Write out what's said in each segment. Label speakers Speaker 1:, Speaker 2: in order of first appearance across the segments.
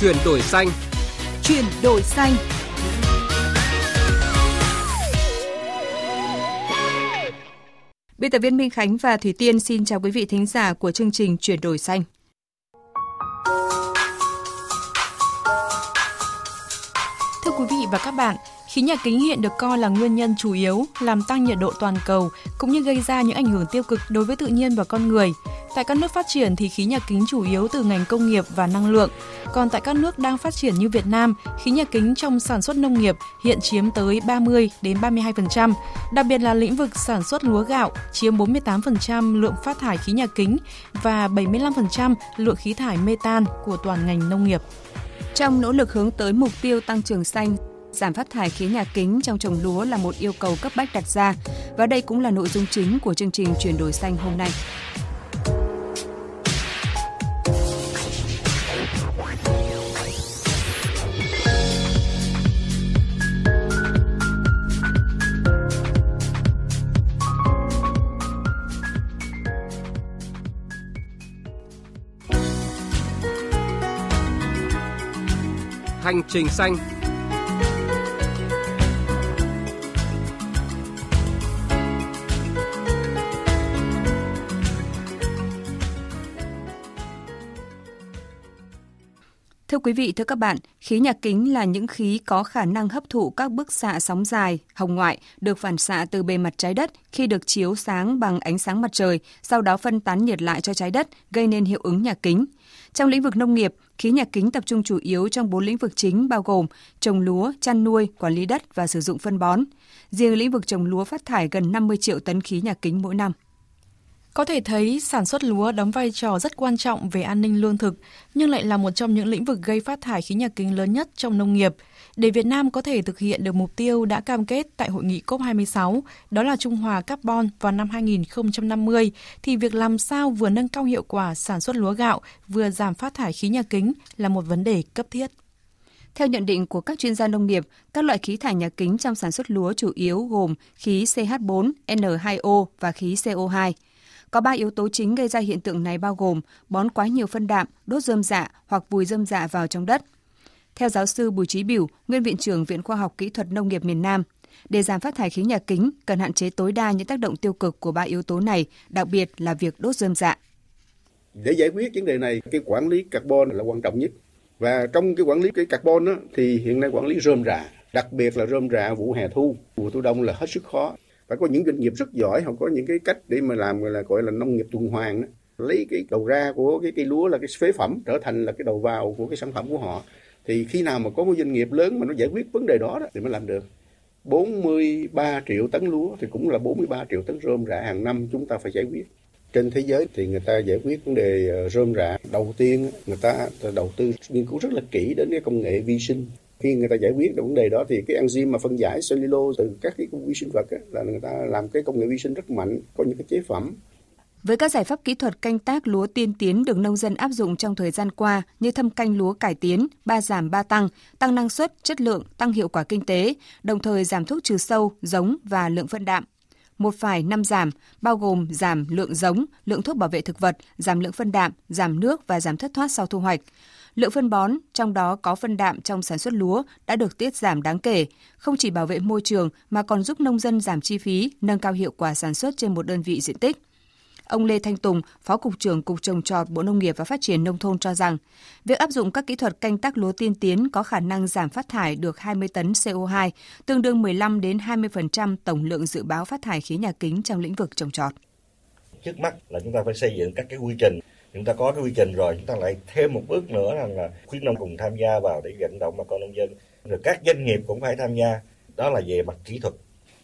Speaker 1: Chuyển đổi xanh.
Speaker 2: Chuyển đổi xanh. Biên tập viên Minh Khánh và Thủy Tiên xin chào quý vị thính giả của chương trình Chuyển đổi xanh. Thưa quý vị và các bạn, Khí nhà kính hiện được coi là nguyên nhân chủ yếu làm tăng nhiệt độ toàn cầu cũng như gây ra những ảnh hưởng tiêu cực đối với tự nhiên và con người. Tại các nước phát triển thì khí nhà kính chủ yếu từ ngành công nghiệp và năng lượng, còn tại các nước đang phát triển như Việt Nam, khí nhà kính trong sản xuất nông nghiệp hiện chiếm tới 30 đến 32%, đặc biệt là lĩnh vực sản xuất lúa gạo chiếm 48% lượng phát thải khí nhà kính và 75% lượng khí thải metan của toàn ngành nông nghiệp. Trong nỗ lực hướng tới mục tiêu tăng trưởng xanh, giảm phát thải khí nhà kính trong trồng lúa là một yêu cầu cấp bách đặt ra và đây cũng là nội dung chính của chương trình chuyển đổi xanh hôm nay.
Speaker 1: Hành trình xanh
Speaker 2: quý vị, thưa các bạn, khí nhà kính là những khí có khả năng hấp thụ các bức xạ sóng dài, hồng ngoại được phản xạ từ bề mặt trái đất khi được chiếu sáng bằng ánh sáng mặt trời, sau đó phân tán nhiệt lại cho trái đất, gây nên hiệu ứng nhà kính. Trong lĩnh vực nông nghiệp, khí nhà kính tập trung chủ yếu trong bốn lĩnh vực chính bao gồm trồng lúa, chăn nuôi, quản lý đất và sử dụng phân bón. Riêng lĩnh vực trồng lúa phát thải gần 50 triệu tấn khí nhà kính mỗi năm. Có thể thấy sản xuất lúa đóng vai trò rất quan trọng về an ninh lương thực, nhưng lại là một trong những lĩnh vực gây phát thải khí nhà kính lớn nhất trong nông nghiệp. Để Việt Nam có thể thực hiện được mục tiêu đã cam kết tại hội nghị COP26, đó là trung hòa carbon vào năm 2050, thì việc làm sao vừa nâng cao hiệu quả sản xuất lúa gạo, vừa giảm phát thải khí nhà kính là một vấn đề cấp thiết. Theo nhận định của các chuyên gia nông nghiệp, các loại khí thải nhà kính trong sản xuất lúa chủ yếu gồm khí CH4, N2O và khí CO2. Có 3 yếu tố chính gây ra hiện tượng này bao gồm bón quá nhiều phân đạm, đốt rơm dạ hoặc vùi rơm dạ vào trong đất. Theo giáo sư Bùi Trí Biểu, nguyên viện trưởng Viện Khoa học Kỹ thuật Nông nghiệp miền Nam, để giảm phát thải khí nhà kính, cần hạn chế tối đa những tác động tiêu cực của ba yếu tố này, đặc biệt là việc đốt rơm dạ.
Speaker 3: Để giải quyết vấn đề này, cái quản lý carbon là quan trọng nhất. Và trong cái quản lý cái carbon đó, thì hiện nay quản lý rơm rạ, đặc biệt là rơm rạ vụ hè thu, vụ thu đông là hết sức khó phải có những doanh nghiệp rất giỏi họ có những cái cách để mà làm gọi là gọi là nông nghiệp tuần hoàn đó. lấy cái đầu ra của cái cây lúa là cái phế phẩm trở thành là cái đầu vào của cái sản phẩm của họ. Thì khi nào mà có một doanh nghiệp lớn mà nó giải quyết vấn đề đó, đó thì mới làm được. 43 triệu tấn lúa thì cũng là 43 triệu tấn rơm rạ hàng năm chúng ta phải giải quyết. Trên thế giới thì người ta giải quyết vấn đề ờ, rơm rạ. Đầu tiên người ta đầu tư nghiên cứu rất là kỹ đến cái công nghệ vi sinh khi người ta giải quyết được vấn đề đó thì cái enzyme mà phân giải cellulose từ các cái vi sinh vật ấy, là người ta làm cái công nghệ vi sinh rất mạnh có những cái chế phẩm
Speaker 2: với các giải pháp kỹ thuật canh tác lúa tiên tiến được nông dân áp dụng trong thời gian qua như thâm canh lúa cải tiến, ba giảm ba tăng, tăng năng suất, chất lượng, tăng hiệu quả kinh tế, đồng thời giảm thuốc trừ sâu, giống và lượng phân đạm. Một phải năm giảm, bao gồm giảm lượng giống, lượng thuốc bảo vệ thực vật, giảm lượng phân đạm, giảm nước và giảm thất thoát sau thu hoạch. Lượng phân bón, trong đó có phân đạm trong sản xuất lúa, đã được tiết giảm đáng kể, không chỉ bảo vệ môi trường mà còn giúp nông dân giảm chi phí, nâng cao hiệu quả sản xuất trên một đơn vị diện tích. Ông Lê Thanh Tùng, Phó Cục trưởng Cục Trồng trọt Bộ Nông nghiệp và Phát triển Nông thôn cho rằng, việc áp dụng các kỹ thuật canh tác lúa tiên tiến có khả năng giảm phát thải được 20 tấn CO2, tương đương 15 đến 20% tổng lượng dự báo phát thải khí nhà kính trong lĩnh vực trồng trọt.
Speaker 4: Trước mắt là chúng ta phải xây dựng các cái quy trình chúng ta có cái quy trình rồi, chúng ta lại thêm một bước nữa rằng là khuyến nông cùng tham gia vào để vận động bà con nông dân. Rồi các doanh nghiệp cũng phải tham gia. Đó là về mặt kỹ thuật.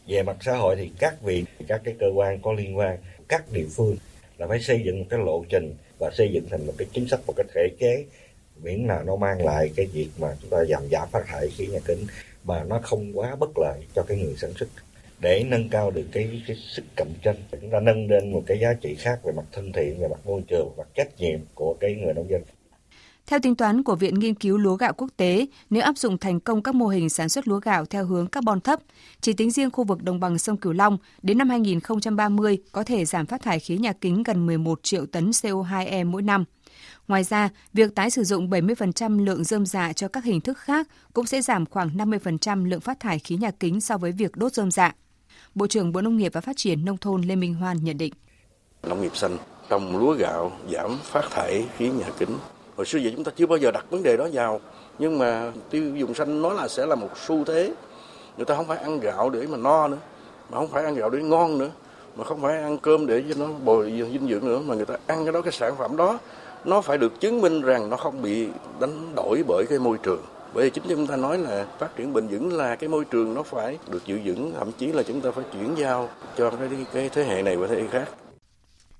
Speaker 4: Về mặt xã hội thì các vị, các cái cơ quan có liên quan, các địa phương là phải xây dựng một cái lộ trình và xây dựng thành một cái chính sách, một cái thể chế, miễn là nó mang lại cái việc mà chúng ta giảm giảm phát thải khí nhà kính mà nó không quá bất lợi cho cái người sản xuất để nâng cao được cái, cái sức cạnh tranh chúng ta nâng lên một cái giá trị khác về mặt thân thiện về mặt môi trường và trách nhiệm của cái người nông dân
Speaker 2: theo tính toán của Viện Nghiên cứu Lúa gạo quốc tế, nếu áp dụng thành công các mô hình sản xuất lúa gạo theo hướng carbon thấp, chỉ tính riêng khu vực đồng bằng sông Cửu Long, đến năm 2030 có thể giảm phát thải khí nhà kính gần 11 triệu tấn CO2e mỗi năm. Ngoài ra, việc tái sử dụng 70% lượng rơm dạ cho các hình thức khác cũng sẽ giảm khoảng 50% lượng phát thải khí nhà kính so với việc đốt rơm dạ. Bộ trưởng Bộ Nông nghiệp và Phát triển Nông thôn Lê Minh Hoan nhận định.
Speaker 5: Nông nghiệp xanh, trồng lúa gạo, giảm phát thải khí nhà kính. Hồi xưa giờ chúng ta chưa bao giờ đặt vấn đề đó vào, nhưng mà tiêu dùng xanh nó là sẽ là một xu thế. Người ta không phải ăn gạo để mà no nữa, mà không phải ăn gạo để ngon nữa, mà không phải ăn cơm để cho nó bồi dinh dưỡng nữa, mà người ta ăn cái đó cái sản phẩm đó nó phải được chứng minh rằng nó không bị đánh đổi bởi cái môi trường bởi vì chính chúng ta nói là phát triển bền vững là cái môi trường nó phải được giữ vững thậm chí là chúng ta phải chuyển giao cho cái, cái thế hệ này và thế hệ khác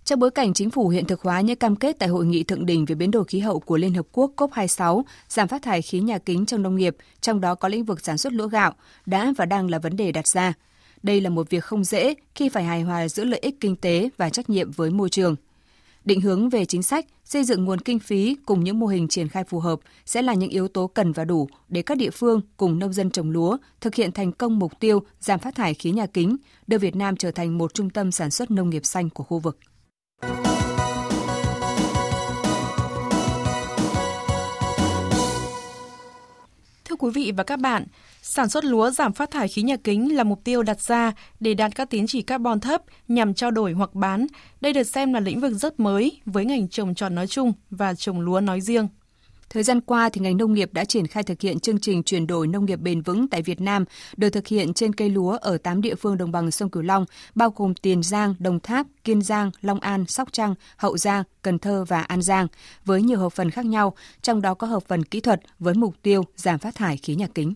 Speaker 2: trong bối cảnh chính phủ hiện thực hóa những cam kết tại hội nghị thượng đỉnh về biến đổi khí hậu của Liên Hợp Quốc COP26, giảm phát thải khí nhà kính trong nông nghiệp, trong đó có lĩnh vực sản xuất lúa gạo, đã và đang là vấn đề đặt ra. Đây là một việc không dễ khi phải hài hòa giữa lợi ích kinh tế và trách nhiệm với môi trường. Định hướng về chính sách, xây dựng nguồn kinh phí cùng những mô hình triển khai phù hợp sẽ là những yếu tố cần và đủ để các địa phương cùng nông dân trồng lúa thực hiện thành công mục tiêu giảm phát thải khí nhà kính, đưa Việt Nam trở thành một trung tâm sản xuất nông nghiệp xanh của khu vực.
Speaker 6: Thưa quý vị và các bạn, sản xuất lúa giảm phát thải khí nhà kính là mục tiêu đặt ra để đạt các tín chỉ carbon thấp nhằm trao đổi hoặc bán. Đây được xem là lĩnh vực rất mới với ngành trồng trọt nói chung và trồng lúa nói riêng.
Speaker 2: Thời gian qua, thì ngành nông nghiệp đã triển khai thực hiện chương trình chuyển đổi nông nghiệp bền vững tại Việt Nam, được thực hiện trên cây lúa ở 8 địa phương đồng bằng sông Cửu Long, bao gồm Tiền Giang, Đồng Tháp, Kiên Giang, Long An, Sóc Trăng, Hậu Giang, Cần Thơ và An Giang, với nhiều hợp phần khác nhau, trong đó có hợp phần kỹ thuật với mục tiêu giảm phát thải khí nhà kính.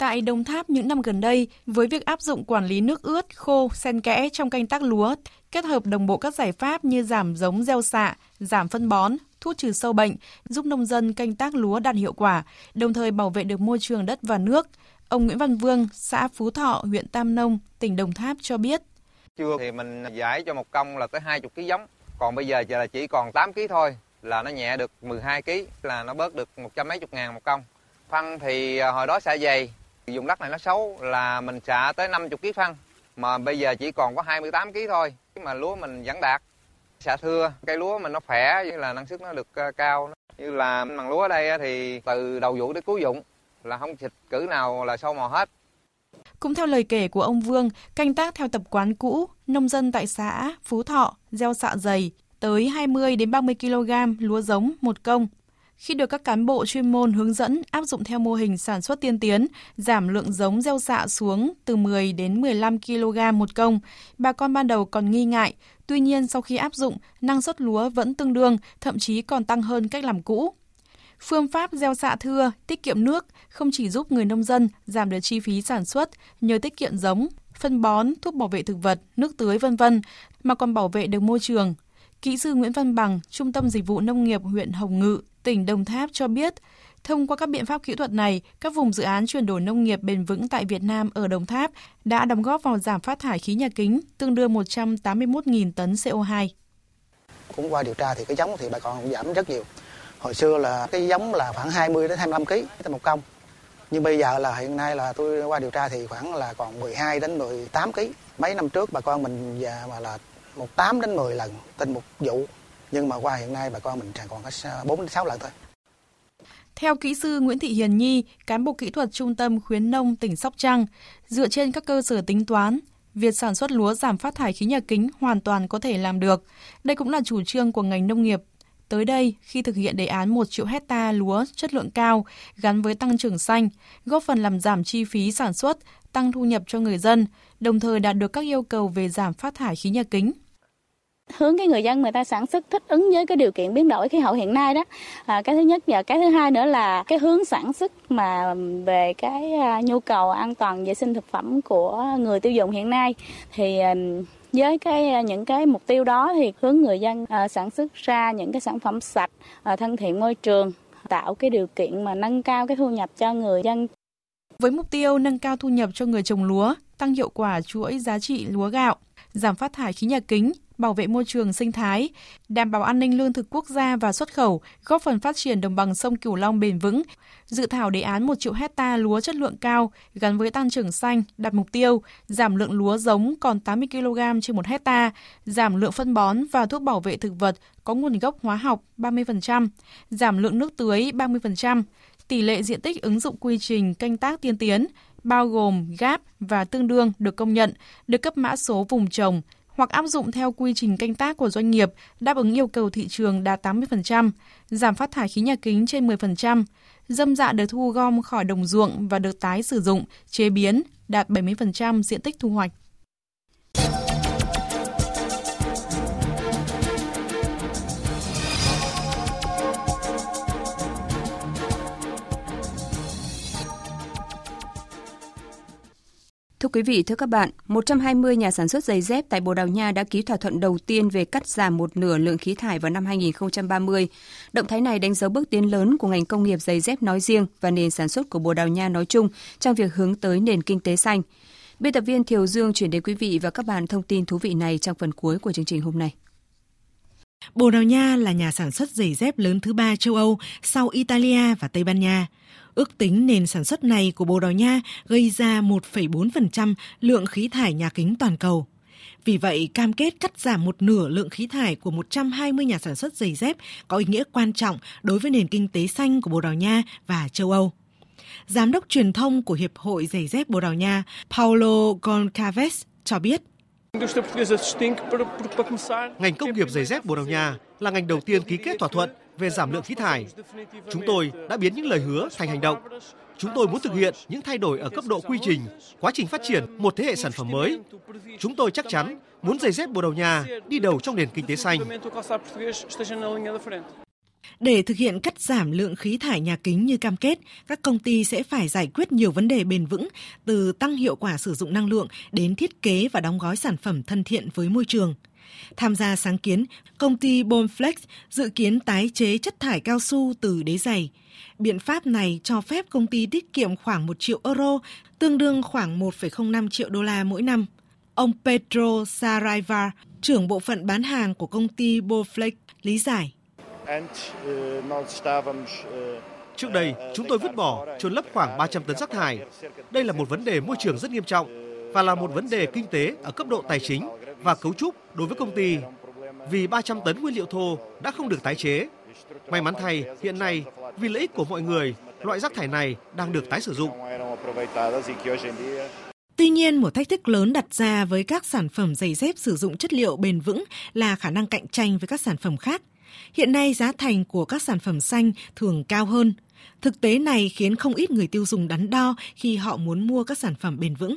Speaker 6: Tại Đồng Tháp những năm gần đây, với việc áp dụng quản lý nước ướt, khô, sen kẽ trong canh tác lúa, kết hợp đồng bộ các giải pháp như giảm giống gieo xạ, giảm phân bón, thuốc trừ sâu bệnh, giúp nông dân canh tác lúa đạt hiệu quả, đồng thời bảo vệ được môi trường đất và nước. Ông Nguyễn Văn Vương, xã Phú Thọ, huyện Tam Nông, tỉnh Đồng Tháp cho biết.
Speaker 7: Chưa thì mình giải cho một công là tới 20 kg giống, còn bây giờ là chỉ còn 8 kg thôi là nó nhẹ được 12 kg là nó bớt được một trăm mấy chục ngàn một công. Phân thì à, hồi đó xạ dày, dùng đất này nó xấu là mình xạ tới 50 kg phân. Mà bây giờ chỉ còn có 28 kg thôi mà lúa mình vẫn đạt. Xạ thưa cây lúa mình nó khỏe như là năng suất nó được ờ, cao. Như là màng lúa ở đây thì từ đầu vụ tới cuối dụng là không xịt cử nào là sâu mò hết.
Speaker 6: Cũng theo lời kể của ông Vương, canh tác theo tập quán cũ, nông dân tại xã Phú Thọ gieo xạ dày tới 20 đến 30 kg lúa giống một công khi được các cán bộ chuyên môn hướng dẫn áp dụng theo mô hình sản xuất tiên tiến, giảm lượng giống gieo xạ xuống từ 10 đến 15 kg một công, bà con ban đầu còn nghi ngại, tuy nhiên sau khi áp dụng, năng suất lúa vẫn tương đương, thậm chí còn tăng hơn cách làm cũ. Phương pháp gieo xạ thưa, tiết kiệm nước không chỉ giúp người nông dân giảm được chi phí sản xuất nhờ tiết kiệm giống, phân bón, thuốc bảo vệ thực vật, nước tưới vân vân mà còn bảo vệ được môi trường. Kỹ sư Nguyễn Văn Bằng, Trung tâm Dịch vụ Nông nghiệp huyện Hồng Ngự, tỉnh Đồng Tháp cho biết, thông qua các biện pháp kỹ thuật này, các vùng dự án chuyển đổi nông nghiệp bền vững tại Việt Nam ở Đồng Tháp đã đóng góp vào giảm phát thải khí nhà kính tương đương 181.000 tấn CO2.
Speaker 8: Cũng qua điều tra thì cái giống thì bà con cũng giảm rất nhiều. Hồi xưa là cái giống là khoảng 20 đến 25 kg một công. Nhưng bây giờ là hiện nay là tôi qua điều tra thì khoảng là còn 12 đến 18 kg. Mấy năm trước bà con mình già mà là một 8 đến 10 lần trên một vụ nhưng mà qua hiện nay bà con mình còn có 4 đến 6 lần thôi.
Speaker 6: Theo kỹ sư Nguyễn Thị Hiền Nhi, cán bộ kỹ thuật Trung tâm Khuyến nông tỉnh Sóc Trăng, dựa trên các cơ sở tính toán, việc sản xuất lúa giảm phát thải khí nhà kính hoàn toàn có thể làm được. Đây cũng là chủ trương của ngành nông nghiệp. Tới đây, khi thực hiện đề án 1 triệu hecta lúa chất lượng cao gắn với tăng trưởng xanh, góp phần làm giảm chi phí sản xuất, tăng thu nhập cho người dân, đồng thời đạt được các yêu cầu về giảm phát thải khí nhà kính
Speaker 9: hướng cái người dân người ta sản xuất thích ứng với cái điều kiện biến đổi khí hậu hiện nay đó. À, cái thứ nhất và cái thứ hai nữa là cái hướng sản xuất mà về cái à, nhu cầu an toàn vệ sinh thực phẩm của người tiêu dùng hiện nay. Thì với cái à, những cái mục tiêu đó thì hướng người dân à, sản xuất ra những cái sản phẩm sạch à, thân thiện môi trường tạo cái điều kiện mà nâng cao cái thu nhập cho người dân.
Speaker 6: Với mục tiêu nâng cao thu nhập cho người trồng lúa tăng hiệu quả chuỗi giá trị lúa gạo giảm phát thải khí nhà kính bảo vệ môi trường sinh thái, đảm bảo an ninh lương thực quốc gia và xuất khẩu, góp phần phát triển đồng bằng sông Cửu Long bền vững. Dự thảo đề án 1 triệu hecta lúa chất lượng cao gắn với tăng trưởng xanh đặt mục tiêu giảm lượng lúa giống còn 80 kg trên 1 hecta, giảm lượng phân bón và thuốc bảo vệ thực vật có nguồn gốc hóa học 30%, giảm lượng nước tưới 30%, tỷ lệ diện tích ứng dụng quy trình canh tác tiên tiến, bao gồm gáp và tương đương được công nhận, được cấp mã số vùng trồng hoặc áp dụng theo quy trình canh tác của doanh nghiệp đáp ứng yêu cầu thị trường đạt 80%, giảm phát thải khí nhà kính trên 10%, dâm dạ được thu gom khỏi đồng ruộng và được tái sử dụng, chế biến, đạt 70% diện tích thu hoạch.
Speaker 2: Thưa quý vị, thưa các bạn, 120 nhà sản xuất giày dép tại Bồ Đào Nha đã ký thỏa thuận đầu tiên về cắt giảm một nửa lượng khí thải vào năm 2030. Động thái này đánh dấu bước tiến lớn của ngành công nghiệp giày dép nói riêng và nền sản xuất của Bồ Đào Nha nói chung trong việc hướng tới nền kinh tế xanh. Biên tập viên Thiều Dương chuyển đến quý vị và các bạn thông tin thú vị này trong phần cuối của chương trình hôm nay.
Speaker 10: Bồ Đào Nha là nhà sản xuất giày dép lớn thứ ba châu Âu sau Italia và Tây Ban Nha. Ước tính nền sản xuất này của Bồ Đào Nha gây ra 1,4% lượng khí thải nhà kính toàn cầu. Vì vậy, cam kết cắt giảm một nửa lượng khí thải của 120 nhà sản xuất giày dép có ý nghĩa quan trọng đối với nền kinh tế xanh của Bồ Đào Nha và châu Âu. Giám đốc truyền thông của Hiệp hội giày dép Bồ Đào Nha Paulo Goncalves cho biết.
Speaker 11: Ngành công nghiệp giày dép Bồ Đào Nha là ngành đầu tiên ký kết thỏa thuận về giảm lượng khí thải. Chúng tôi đã biến những lời hứa thành hành động. Chúng tôi muốn thực hiện những thay đổi ở cấp độ quy trình, quá trình phát triển một thế hệ sản phẩm mới. Chúng tôi chắc chắn muốn giày dép Bồ Đào Nha đi đầu trong nền kinh tế xanh.
Speaker 10: Để thực hiện cắt giảm lượng khí thải nhà kính như cam kết, các công ty sẽ phải giải quyết nhiều vấn đề bền vững, từ tăng hiệu quả sử dụng năng lượng đến thiết kế và đóng gói sản phẩm thân thiện với môi trường. Tham gia sáng kiến, công ty Bomflex dự kiến tái chế chất thải cao su từ đế giày. Biện pháp này cho phép công ty tiết kiệm khoảng 1 triệu euro, tương đương khoảng 1,05 triệu đô la mỗi năm. Ông Pedro Saraiva, trưởng bộ phận bán hàng của công ty Boflex, lý giải.
Speaker 11: Trước đây, chúng tôi vứt bỏ, trôn lấp khoảng 300 tấn rác thải. Đây là một vấn đề môi trường rất nghiêm trọng và là một vấn đề kinh tế ở cấp độ tài chính và cấu trúc đối với công ty vì 300 tấn nguyên liệu thô đã không được tái chế. May mắn thay, hiện nay vì lợi ích của mọi người, loại rác thải này đang được tái sử dụng.
Speaker 10: Tuy nhiên, một thách thức lớn đặt ra với các sản phẩm giày dép sử dụng chất liệu bền vững là khả năng cạnh tranh với các sản phẩm khác. Hiện nay giá thành của các sản phẩm xanh thường cao hơn. Thực tế này khiến không ít người tiêu dùng đắn đo khi họ muốn mua các sản phẩm bền vững.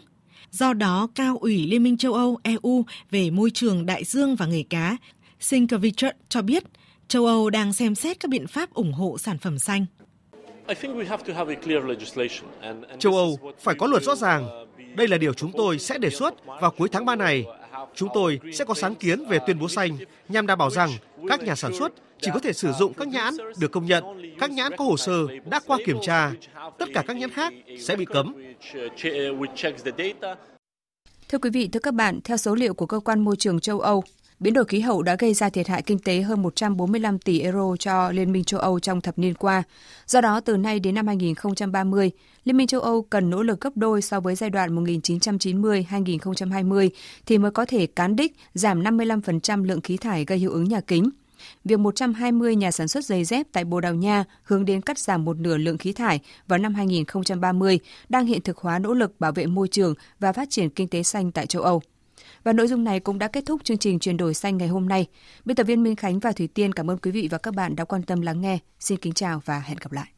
Speaker 10: Do đó, Cao ủy Liên minh châu Âu EU về môi trường đại dương và nghề cá, Sinkevichut cho biết, châu Âu đang xem xét các biện pháp ủng hộ sản phẩm xanh.
Speaker 11: Châu Âu phải có luật rõ ràng. Đây là điều chúng tôi sẽ đề xuất vào cuối tháng 3 này. Chúng tôi sẽ có sáng kiến về tuyên bố xanh nhằm đảm bảo rằng các nhà sản xuất chỉ có thể sử dụng các nhãn được công nhận, các nhãn có hồ sơ đã qua kiểm tra. Tất cả các nhãn khác sẽ bị cấm.
Speaker 2: Thưa quý vị, thưa các bạn, theo số liệu của cơ quan môi trường châu Âu, biến đổi khí hậu đã gây ra thiệt hại kinh tế hơn 145 tỷ euro cho Liên minh châu Âu trong thập niên qua. Do đó, từ nay đến năm 2030, Liên minh châu Âu cần nỗ lực gấp đôi so với giai đoạn 1990-2020 thì mới có thể cán đích giảm 55% lượng khí thải gây hiệu ứng nhà kính – việc 120 nhà sản xuất giày dép tại Bồ Đào Nha hướng đến cắt giảm một nửa lượng khí thải vào năm 2030 đang hiện thực hóa nỗ lực bảo vệ môi trường và phát triển kinh tế xanh tại châu Âu. Và nội dung này cũng đã kết thúc chương trình chuyển đổi xanh ngày hôm nay. Biên tập viên Minh Khánh và Thủy Tiên cảm ơn quý vị và các bạn đã quan tâm lắng nghe. Xin kính chào và hẹn gặp lại.